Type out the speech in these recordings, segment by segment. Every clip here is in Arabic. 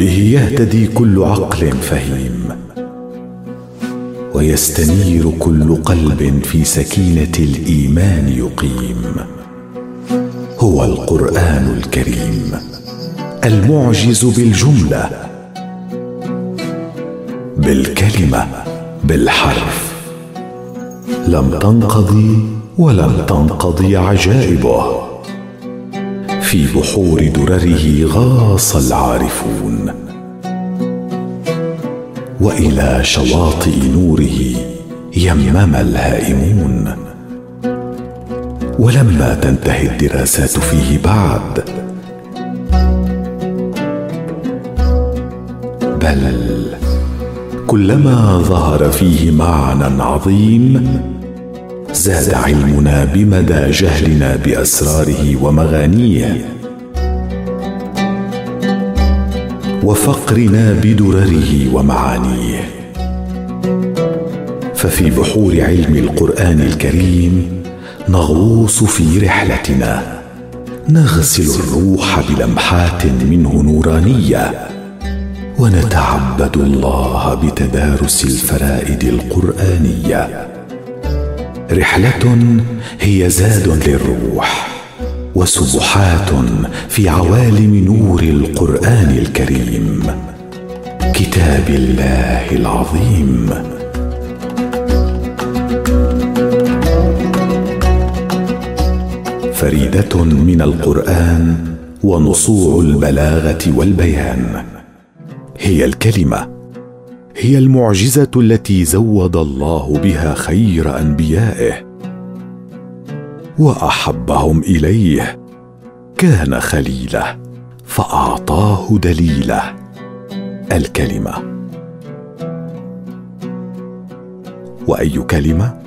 به يهتدي كل عقل فهيم. ويستنير كل قلب في سكينة الإيمان يقيم. هو القرآن الكريم. المعجز بالجملة. بالكلمة. بالحرف. لم تنقضي ولم تنقضي عجائبه. في بحور درره غاص العارفون. وإلى شواطئ نوره يمم الهائمون. ولما تنتهي الدراسات فيه بعد بل كلما ظهر فيه معنى عظيم زاد علمنا بمدى جهلنا بأسراره ومغانيه. وفقرنا بدرره ومعانيه. ففي بحور علم القرآن الكريم نغوص في رحلتنا. نغسل الروح بلمحات منه نورانية. ونتعبد الله بتدارس الفرائد القرآنية. رحلة هي زاد للروح وسبحات في عوالم نور القرآن الكريم. كتاب الله العظيم. فريدة من القرآن ونصوع البلاغة والبيان. هي الكلمة هي المعجزة التي زود الله بها خير أنبيائه وأحبهم إليه كان خليله فأعطاه دليله. الكلمة. وأي كلمة؟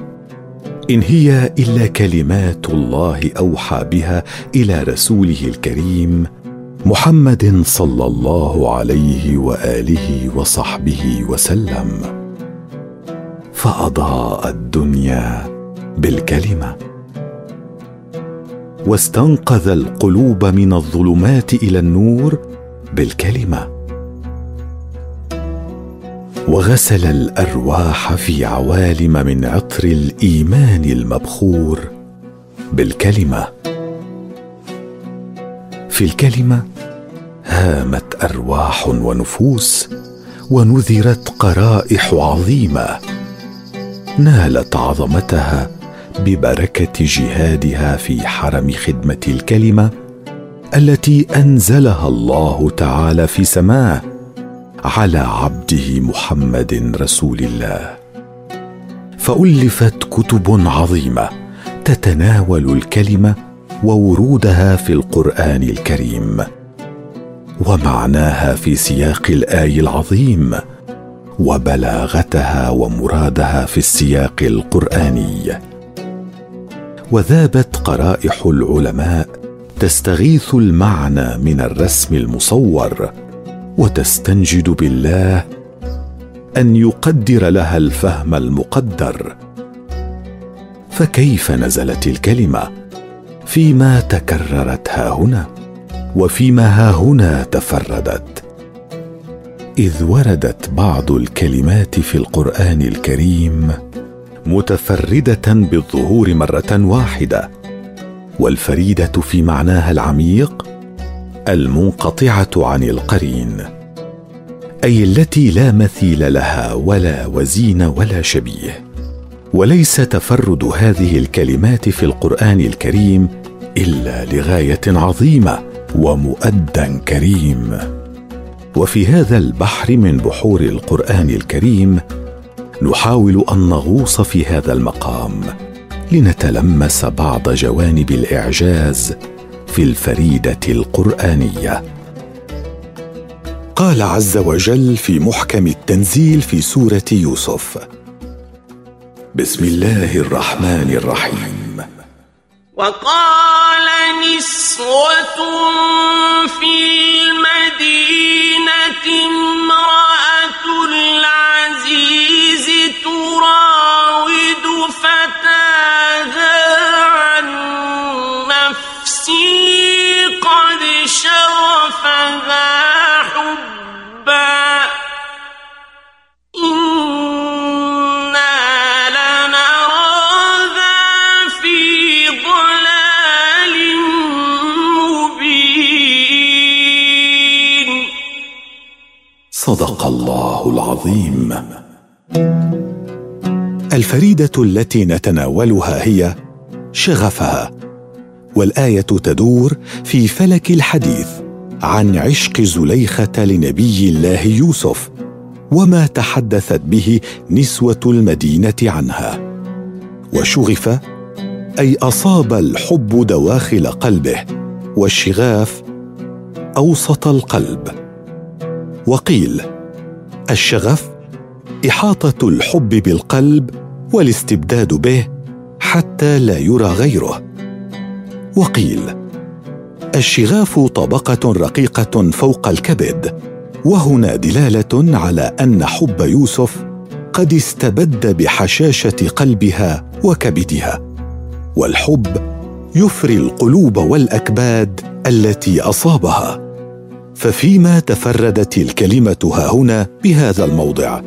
إن هي إلا كلمات الله أوحى بها إلى رسوله الكريم محمد صلى الله عليه وآله وصحبه وسلم. فأضاء الدنيا بالكلمة. واستنقذ القلوب من الظلمات إلى النور بالكلمة. وغسل الأرواح في عوالم من عطر الإيمان المبخور بالكلمة. في الكلمة هامت أرواح ونفوس ونذرت قرائح عظيمة. نالت عظمتها ببركة جهادها في حرم خدمة الكلمة التي أنزلها الله تعالى في سماه على عبده محمد رسول الله. فألفت كتب عظيمة تتناول الكلمة وورودها في القرآن الكريم. ومعناها في سياق الايه العظيم وبلاغتها ومرادها في السياق القرآني. وذابت قرائح العلماء تستغيث المعنى من الرسم المصور وتستنجد بالله أن يقدر لها الفهم المقدر. فكيف نزلت الكلمة؟ فيما تكررت ها هنا. وفيما ها هنا تفردت. إذ وردت بعض الكلمات في القرآن الكريم متفردة بالظهور مرة واحدة والفريدة في معناها العميق المنقطعة عن القرين أي التي لا مثيل لها ولا وزين ولا شبيه. وليس تفرد هذه الكلمات في القرآن الكريم إلا لغاية عظيمة ومؤدى كريم. وفي هذا البحر من بحور القرآن الكريم نحاول أن نغوص في هذا المقام لنتلمس بعض جوانب الإعجاز في الفريدة القرآنية. قال عز وجل في محكم التنزيل في سورة يوسف بسم الله الرحمن الرحيم. وقال نسوة في المدينة امرأة صدق الله العظيم. الفريدة التي نتناولها هي شغفها والآية تدور في فلك الحديث عن عشق زليخة لنبي الله يوسف وما تحدثت به نسوة المدينة عنها. وشغف أي أصاب الحب دواخل قلبه والشغاف أوسط القلب. وقيل الشغف إحاطة الحب بالقلب والاستبداد به حتى لا يرى غيره. وقيل الشغاف طبقة رقيقة فوق الكبد وهنا دلالة على أن حب يوسف قد استبد بحشاشة قلبها وكبدها. والحب يفري القلوب والأكباد التي أصابها. ففيما تفردت الكلمة ها هنا بهذا الموضع.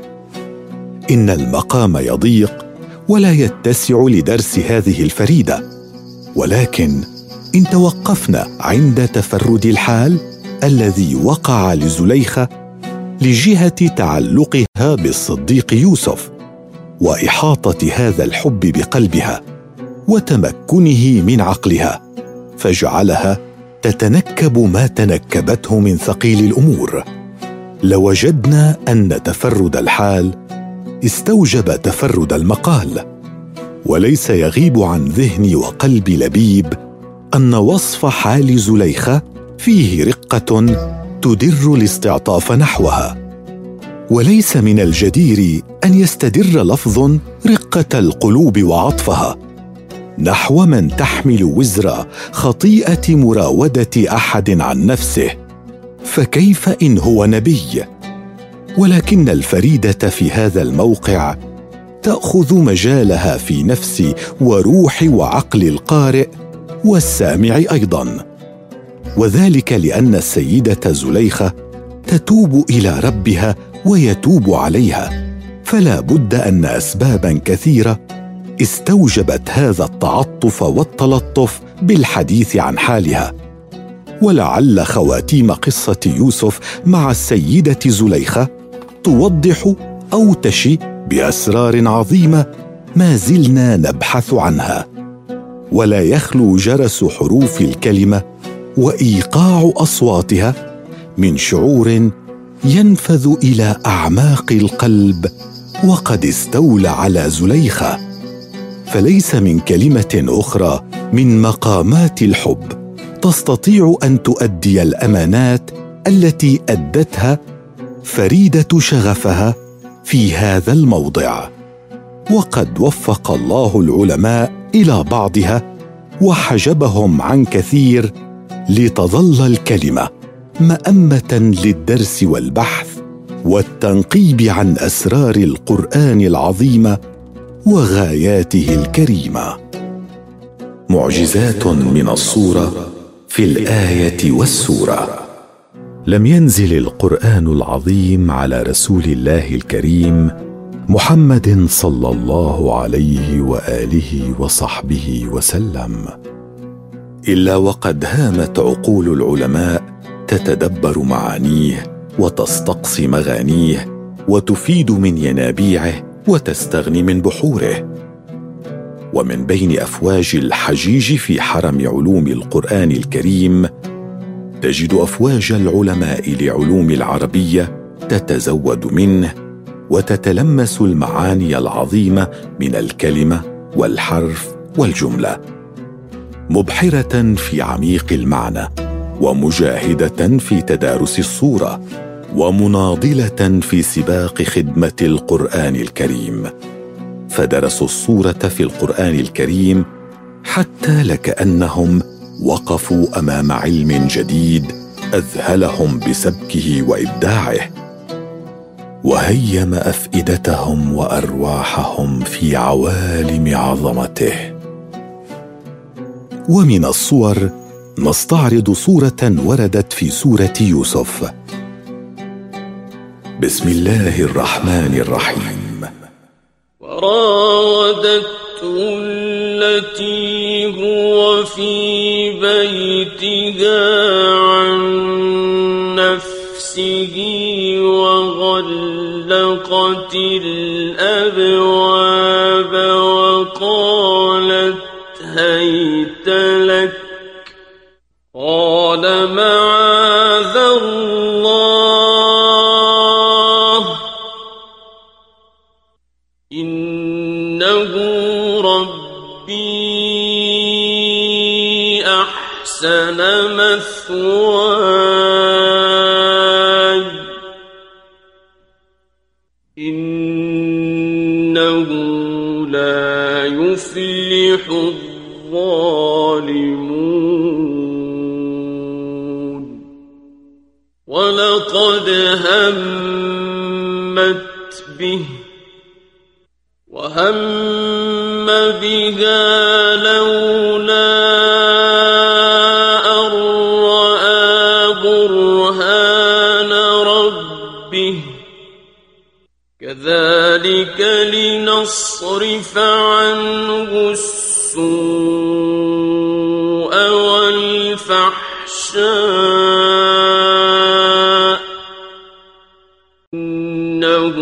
إن المقام يضيق ولا يتسع لدرس هذه الفريدة. ولكن إن توقفنا عند تفرد الحال الذي وقع لزليخة لجهة تعلقها بالصديق يوسف وإحاطة هذا الحب بقلبها وتمكنه من عقلها فجعلها تتنكب ما تنكبته من ثقيل الأمور. لوجدنا أن تفرد الحال استوجب تفرد المقال. وليس يغيب عن ذهن وقلب لبيب أن وصف حال زليخة فيه رقة تدر الاستعطاف نحوها. وليس من الجدير أن يستدر لفظ رقة القلوب وعطفها. نحو من تحمل وزر خطيئة مراودة أحد عن نفسه. فكيف إن هو نبي؟ ولكن الفريدة في هذا الموقع تأخذ مجالها في نفس وروح وعقل القارئ والسامع أيضا. وذلك لأن السيدة زليخة تتوب إلى ربها ويتوب عليها. فلا بد أن اسبابا كثيرة استوجبت هذا التعطف والتلطف بالحديث عن حالها. ولعل خواتيم قصة يوسف مع السيدة زليخة توضح أو تشي بأسرار عظيمة ما زلنا نبحث عنها. ولا يخلو جرس حروف الكلمة وإيقاع أصواتها من شعور ينفذ إلى أعماق القلب وقد استولى على زليخة. فليس من كلمة أخرى من مقامات الحب. تستطيع أن تؤدي الأمانات التي أدتها فريدة شغفها في هذا الموضع. وقد وفق الله العلماء إلى بعضها وحجبهم عن كثير لتظل الكلمة مأمة للدرس والبحث والتنقيب عن أسرار القرآن العظيمه وغاياته الكريمة. معجزات من الصورة في الآية والسورة. لم ينزل القرآن العظيم على رسول الله الكريم محمد صلى الله عليه وآله وصحبه وسلم. إلا وقد هامت عقول العلماء تتدبر معانيه وتستقصي مغانيه وتفيد من ينابيعه وتستغني من بحوره. ومن بين أفواج الحجيج في حرم علوم القرآن الكريم تجد أفواج العلماء لعلوم العربية تتزود منه وتتلمس المعاني العظيمة من الكلمة والحرف والجملة. مبحرة في عميق المعنى ومجاهدة في تدارس الصورة. ومناضلة في سباق خدمة القرآن الكريم. فدرسوا الصورة في القرآن الكريم حتى لكأنهم وقفوا أمام علم جديد أذهلهم بسبكه وإبداعه. وهيم أفئدتهم وأرواحهم في عوالم عظمته. ومن الصور نستعرض صورة وردت في سورة يوسف بسم الله الرحمن الرحيم. وراودته التي هو في بيتها عن نفسه وغلقت الأبواب وقالت هيت لك. قال معاذ أحسن مثواي. إنه لا يفلح الظالمون. ولقد همت به وهم بها كذلك لنصرف عنه السوء والفحشاء إنه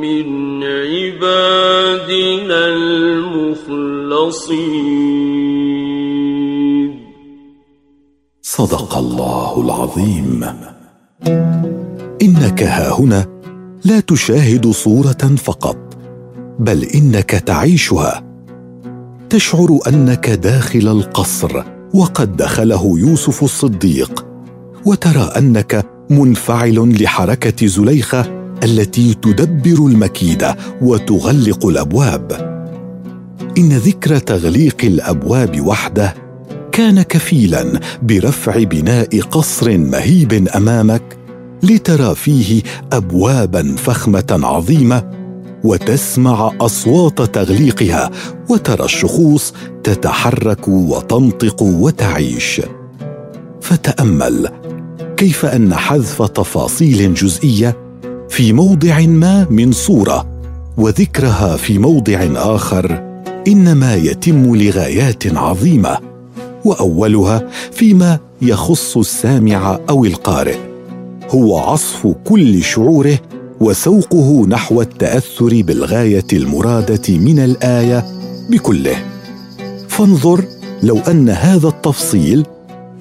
من عبادنا المخلصين. صدق الله العظيم. إنك هاهنا لا تشاهد صورة فقط بل إنك تعيشها. تشعر أنك داخل القصر وقد دخله يوسف الصديق وترى أنك منفعل لحركة زليخة التي تدبر المكيدة وتغلق الأبواب. إن ذكر تغليق الأبواب وحده كان كفيلا برفع بناء قصر مهيب أمامك لترى فيه ابوابا فخمة عظيمة وتسمع أصوات تغليقها وترى الشخوص تتحرك وتنطق وتعيش. فتأمل كيف أن حذف تفاصيل جزئية في موضع ما من صورة وذكرها في موضع آخر إنما يتم لغايات عظيمة وأولها فيما يخص السامع أو القارئ. هو عصف كل شعوره وسوقه نحو التأثر بالغاية المرادة من الآية بكله. فانظر لو أن هذا التفصيل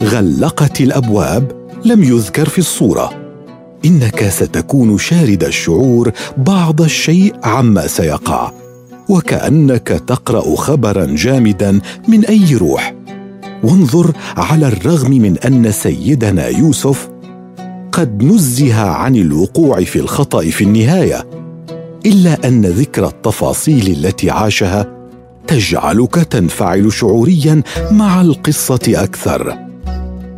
غلقت الأبواب لم يذكر في الصورة. إنك ستكون شارد الشعور بعض الشيء عما سيقع وكأنك تقرأ خبرا جامدا من أي روح. وانظر على الرغم من أن سيدنا يوسف قد نزه عن الوقوع في الخطأ في النهاية إلا أن ذكر التفاصيل التي عاشها تجعلك تنفعل شعوريا مع القصة أكثر.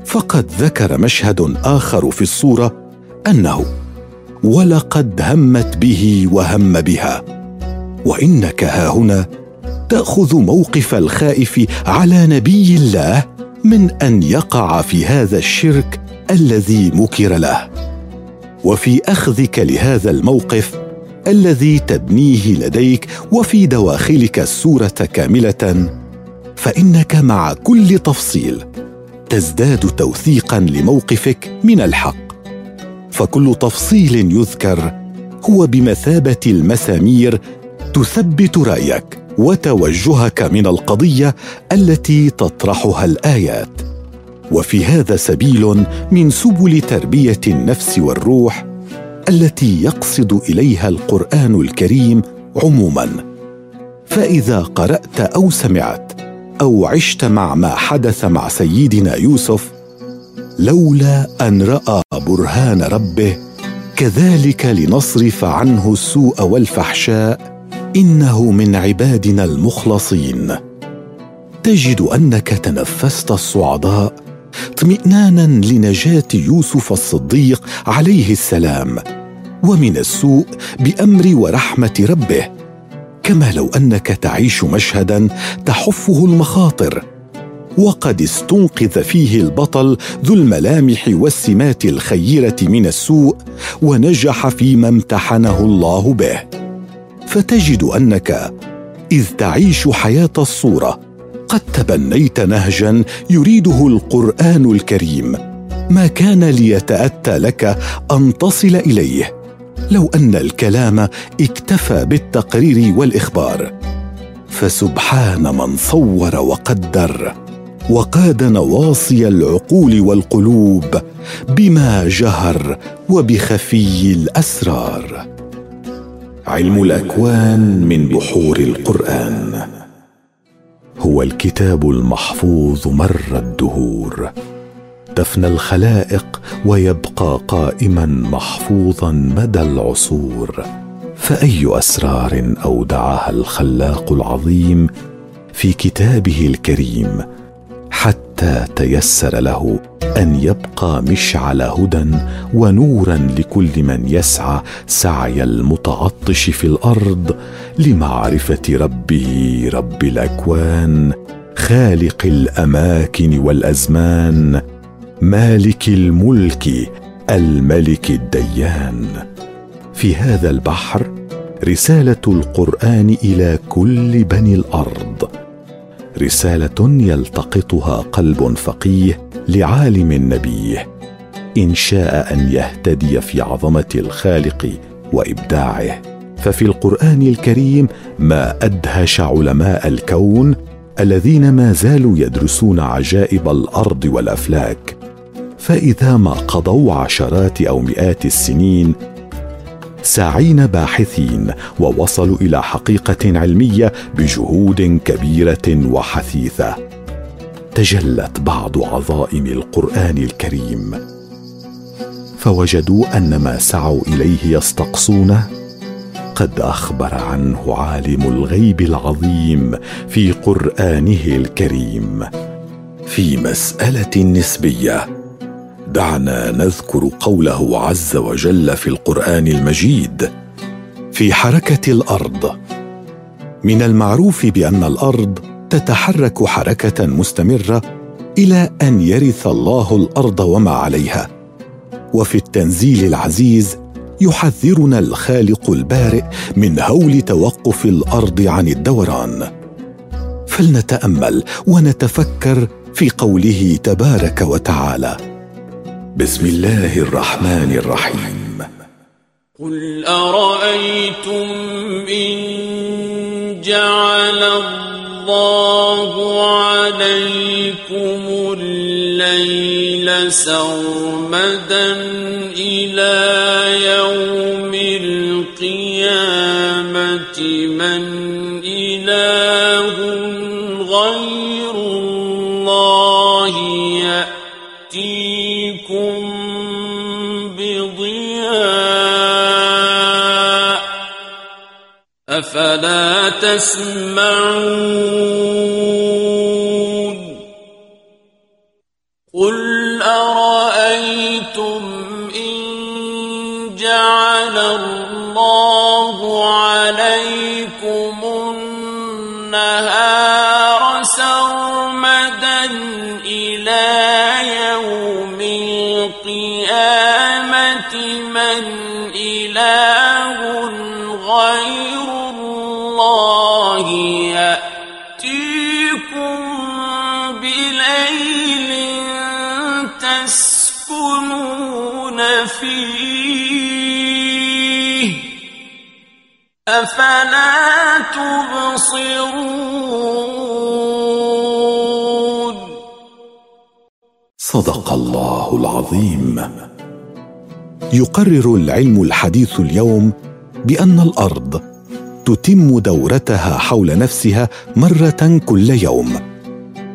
فقد ذكر مشهد آخر في الصورة أنه ولقد همت به وهم بها وإنك هاهنا تأخذ موقف الخائف على نبي الله من أن يقع في هذا الشرك الذي مكر له. وفي أخذك لهذا الموقف الذي تبنيه لديك وفي دواخلك السورة كاملة فإنك مع كل تفصيل تزداد توثيقا لموقفك من الحق. فكل تفصيل يذكر هو بمثابة المسامير تثبت رأيك وتوجهك من القضية التي تطرحها الآيات. وفي هذا سبيل من سبل تربية النفس والروح التي يقصد إليها القرآن الكريم عموما. فإذا قرأت أو سمعت أو عشت مع ما حدث مع سيدنا يوسف لولا أن رأى برهان ربه كذلك لنصرف عنه السوء والفحشاء إنه من عبادنا المخلصين. تجد أنك تنفست الصعداء اطمئنانا لنجاة يوسف الصديق عليه السلام ومن السوء بأمر ورحمة ربه كما لو أنك تعيش مشهدا تحفه المخاطر وقد استنقذ فيه البطل ذو الملامح والسمات الخيرة من السوء ونجح فيما امتحنه الله به. فتجد أنك إذ تعيش حياة الصورة قد تبنيت نهجا يريده القرآن الكريم. ما كان ليتأتى لك أن تصل إليه. لو أن الكلام اكتفى بالتقرير والإخبار. فسبحان من صور وقدر وقاد نواصي العقول والقلوب بما جهر وبخفي الأسرار. علم الأكوان من بحور القرآن. هو الكتاب المحفوظ مر الدهور. تفنى الخلائق ويبقى قائما محفوظا مدى العصور. فأي أسرار أودعها الخلاق العظيم في كتابه الكريم حتى تيسر له أن يبقى مشعل هدى ونورا لكل من يسعى سعي المتعطش في الأرض لمعرفة ربه رب الأكوان خالق الأماكن والأزمان مالك الملك الملك الديان. في هذا البحر رسالة القرآن إلى كل بني الأرض. رسالة يلتقطها قلب فقيه لعالم نبيه إن شاء أن يهتدي في عظمة الخالق وإبداعه. ففي القرآن الكريم ما أدهش علماء الكون الذين ما زالوا يدرسون عجائب الأرض والأفلاك. فإذا ما قضوا عشرات أو مئات السنين ساعين باحثين ووصلوا إلى حقيقة علمية بجهود كبيرة وحثيثة. تجلت بعض عظائم القرآن الكريم. فوجدوا أن ما سعوا إليه يستقصونه. قد أخبر عنه عالم الغيب العظيم في قرآنه الكريم. في مسألة نسبية دعنا نذكر قوله عز وجل في القرآن المجيد في حركة الأرض. من المعروف بأن الأرض تتحرك حركة مستمرة إلى أن يرث الله الأرض وما عليها. وفي التنزيل العزيز يحذرنا الخالق البارئ من هول توقف الأرض عن الدوران. فلنتأمل ونتفكر في قوله تبارك وتعالى. بسم الله الرحمن الرحيم. قل أرأيتم إن جعل الله عليكم الليل سرمدا إلى يوم القيامة من إله بضياء أفلا تسمعون قل أرأيتم إن جعل الله عليكم النهار إله غير الله يأتيكم بليل تسكنون فيه أفلا تبصرون صدق الله العظيم. يقرر العلم الحديث اليوم بأن الأرض تتم دورتها حول نفسها مرة كل يوم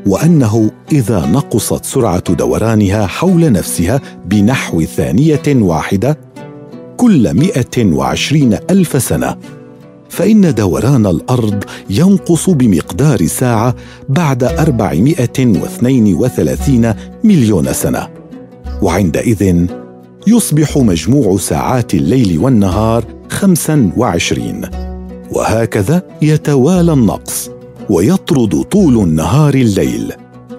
وأنه إذا نقصت سرعة دورانها حول نفسها بنحو ثانية واحدة كل 120 ألف سنة فإن دوران الأرض ينقص بمقدار ساعة بعد 432 مليون سنة وعندئذ يصبح مجموع ساعات الليل والنهار 25 وهكذا يتوالى النقص ويطرد طول النهار الليل.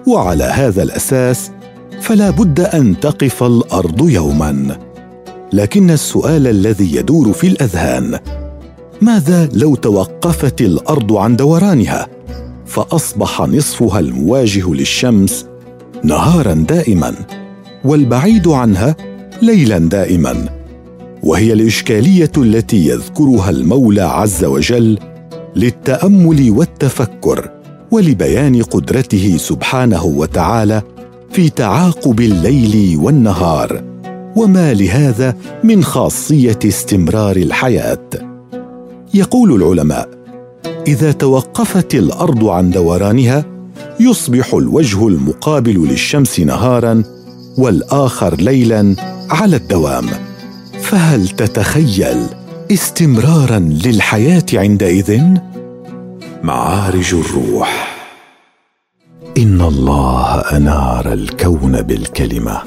وعلى هذا الأساس فلا بد أن تقف الأرض يوما. لكن السؤال الذي يدور في الأذهان ماذا لو توقفت الأرض عن دورانها؟ فأصبح نصفها المواجه للشمس نهارا دائما والبعيد عنها ليلا دائما وهي الإشكالية التي يذكرها المولى عز وجل للتأمل والتفكر ولبيان قدرته سبحانه وتعالى في تعاقب الليل والنهار وما لهذا من خاصية استمرار الحياة. يقول العلماء إذا توقفت الأرض عن دورانها يصبح الوجه المقابل للشمس نهارا والآخر ليلا على الدوام. فهل تتخيل استمرارا للحياة عندئذ؟ معارج الروح. إن الله أنار الكون بالكلمة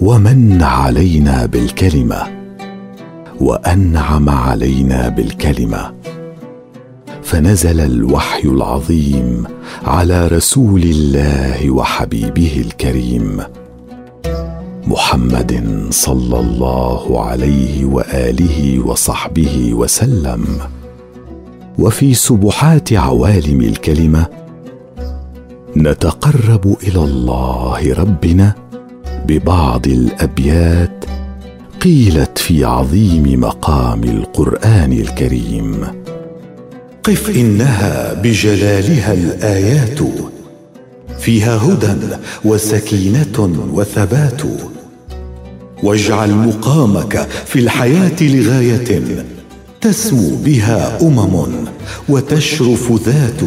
ومن علينا بالكلمة وأنعم علينا بالكلمة. فنزل الوحي العظيم على رسول الله وحبيبه الكريم. محمد صلى الله عليه وآله وصحبه وسلم. وفي سبحات عوالم الكلمة نتقرب إلى الله ربنا ببعض الأبيات قيلت في عظيم مقام القرآن الكريم. قف إنها بجلالها الآيات فيها هدى وسكينة وثبات. واجعل مقامك في الحياة لغاية تسمو بها أمم وتشرف ذات